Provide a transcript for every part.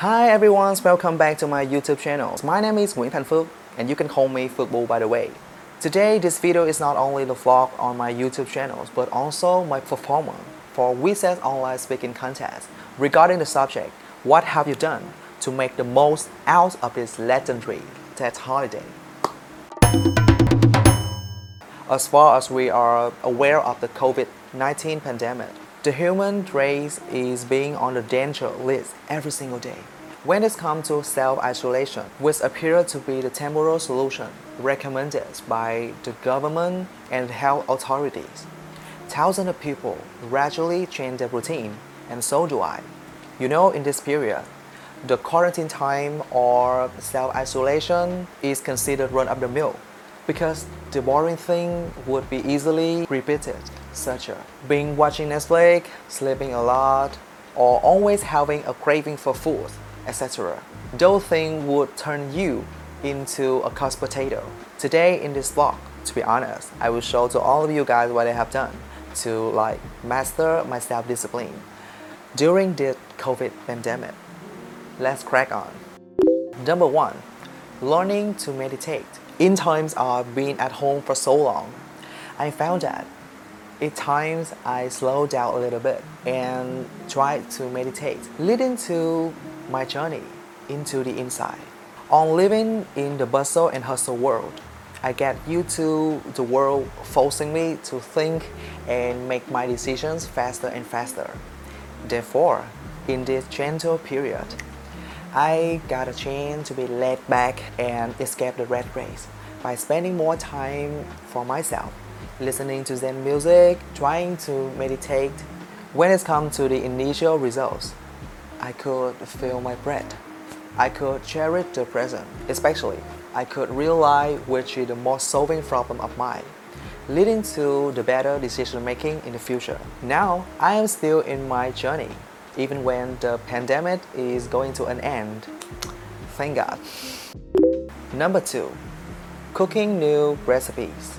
Hi everyone, welcome back to my YouTube channel. My name is Nguyễn Thành Phước and you can call me Football by the way. Today this video is not only the vlog on my YouTube channel but also my performance for WeSet online speaking contest regarding the subject what have you done to make the most out of this legendary Tết holiday. As far as we are aware of the COVID-19 pandemic, the human race is being on the danger list every single day. When it comes to self-isolation, which appears to be the temporal solution recommended by the government and health authorities, thousands of people gradually change their routine, and so do I. You know, in this period, the quarantine time or self-isolation is considered run of the mill because the boring thing would be easily repeated, such as being watching Netflix, sleeping a lot, or always having a craving for food, etc. Those things would turn you into a couch potato. Today in this vlog, to be honest, I will show to all of you guys what I have done to like master my self-discipline during the COVID pandemic. Let's crack on. Number one, learning to meditate. In times of being at home for so long, I found that at times I slowed down a little bit and tried to meditate, leading to my journey into the inside. On living in the bustle and hustle world, I get used to the world forcing me to think and make my decisions faster and faster. Therefore, in this gentle period, I got a chance to be laid back and escape the rat race by spending more time for myself, listening to Zen music, trying to meditate. When it comes to the initial results, I could feel my breath. I could cherish the present, especially I could realize which is the most solving problem of mine, leading to the better decision making in the future. Now, I am still in my journey even when the pandemic is going to an end. Thank God. Number two, cooking new recipes.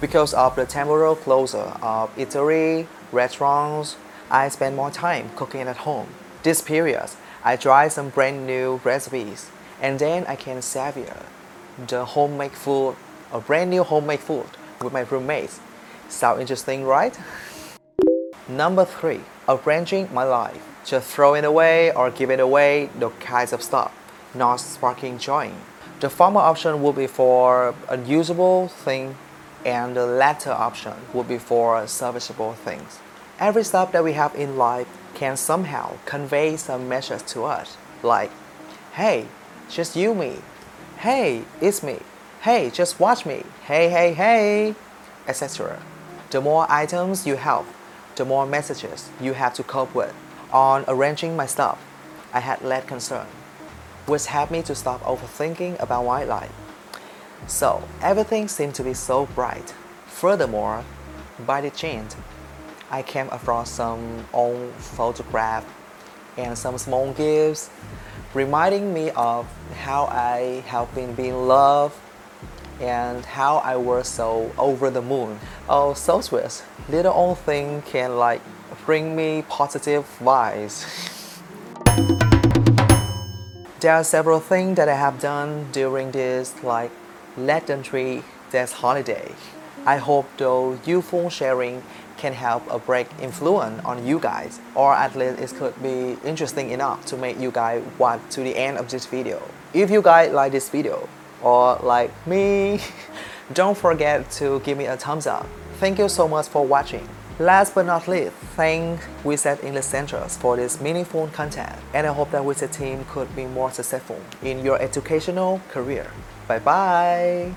Because of the temporal closure of eatery, restaurants, I spend more time cooking at home. This period, I try some brand new recipes and then I can savor the homemade food, a brand new homemade food with my roommates. Sound interesting, right? Number three, arranging my life just throwing away or giving away the kinds of stuff, not sparking joy. The former option would be for unusable thing and the latter option would be for serviceable things. Every stuff that we have in life can somehow convey some message to us, like, hey, just you me, hey, it's me, hey, just watch me, hey, hey, hey, etc. The more items you have, the more messages you have to cope with. On arranging my stuff, I had less concern, which helped me to stop overthinking about my life. So everything seemed to be so bright. Furthermore, by the chance, I came across some old photographs and some small gifts reminding me of how I have been being loved and how I was so over the moon. Oh, so sweet. Little old thing can like bring me positive vibes. there are several things that I have done during this like legendary Tết holiday. I hope though useful sharing can help a break influence on you guys or at least it could be interesting enough to make you guys watch to the end of this video. If you guys like this video or like me, don't forget to give me a thumbs up. Thank you so much for watching. Last but not least, thank WeSet English Centers for this meaningful content and I hope that WeSet team could be more successful in your educational career. Bye bye!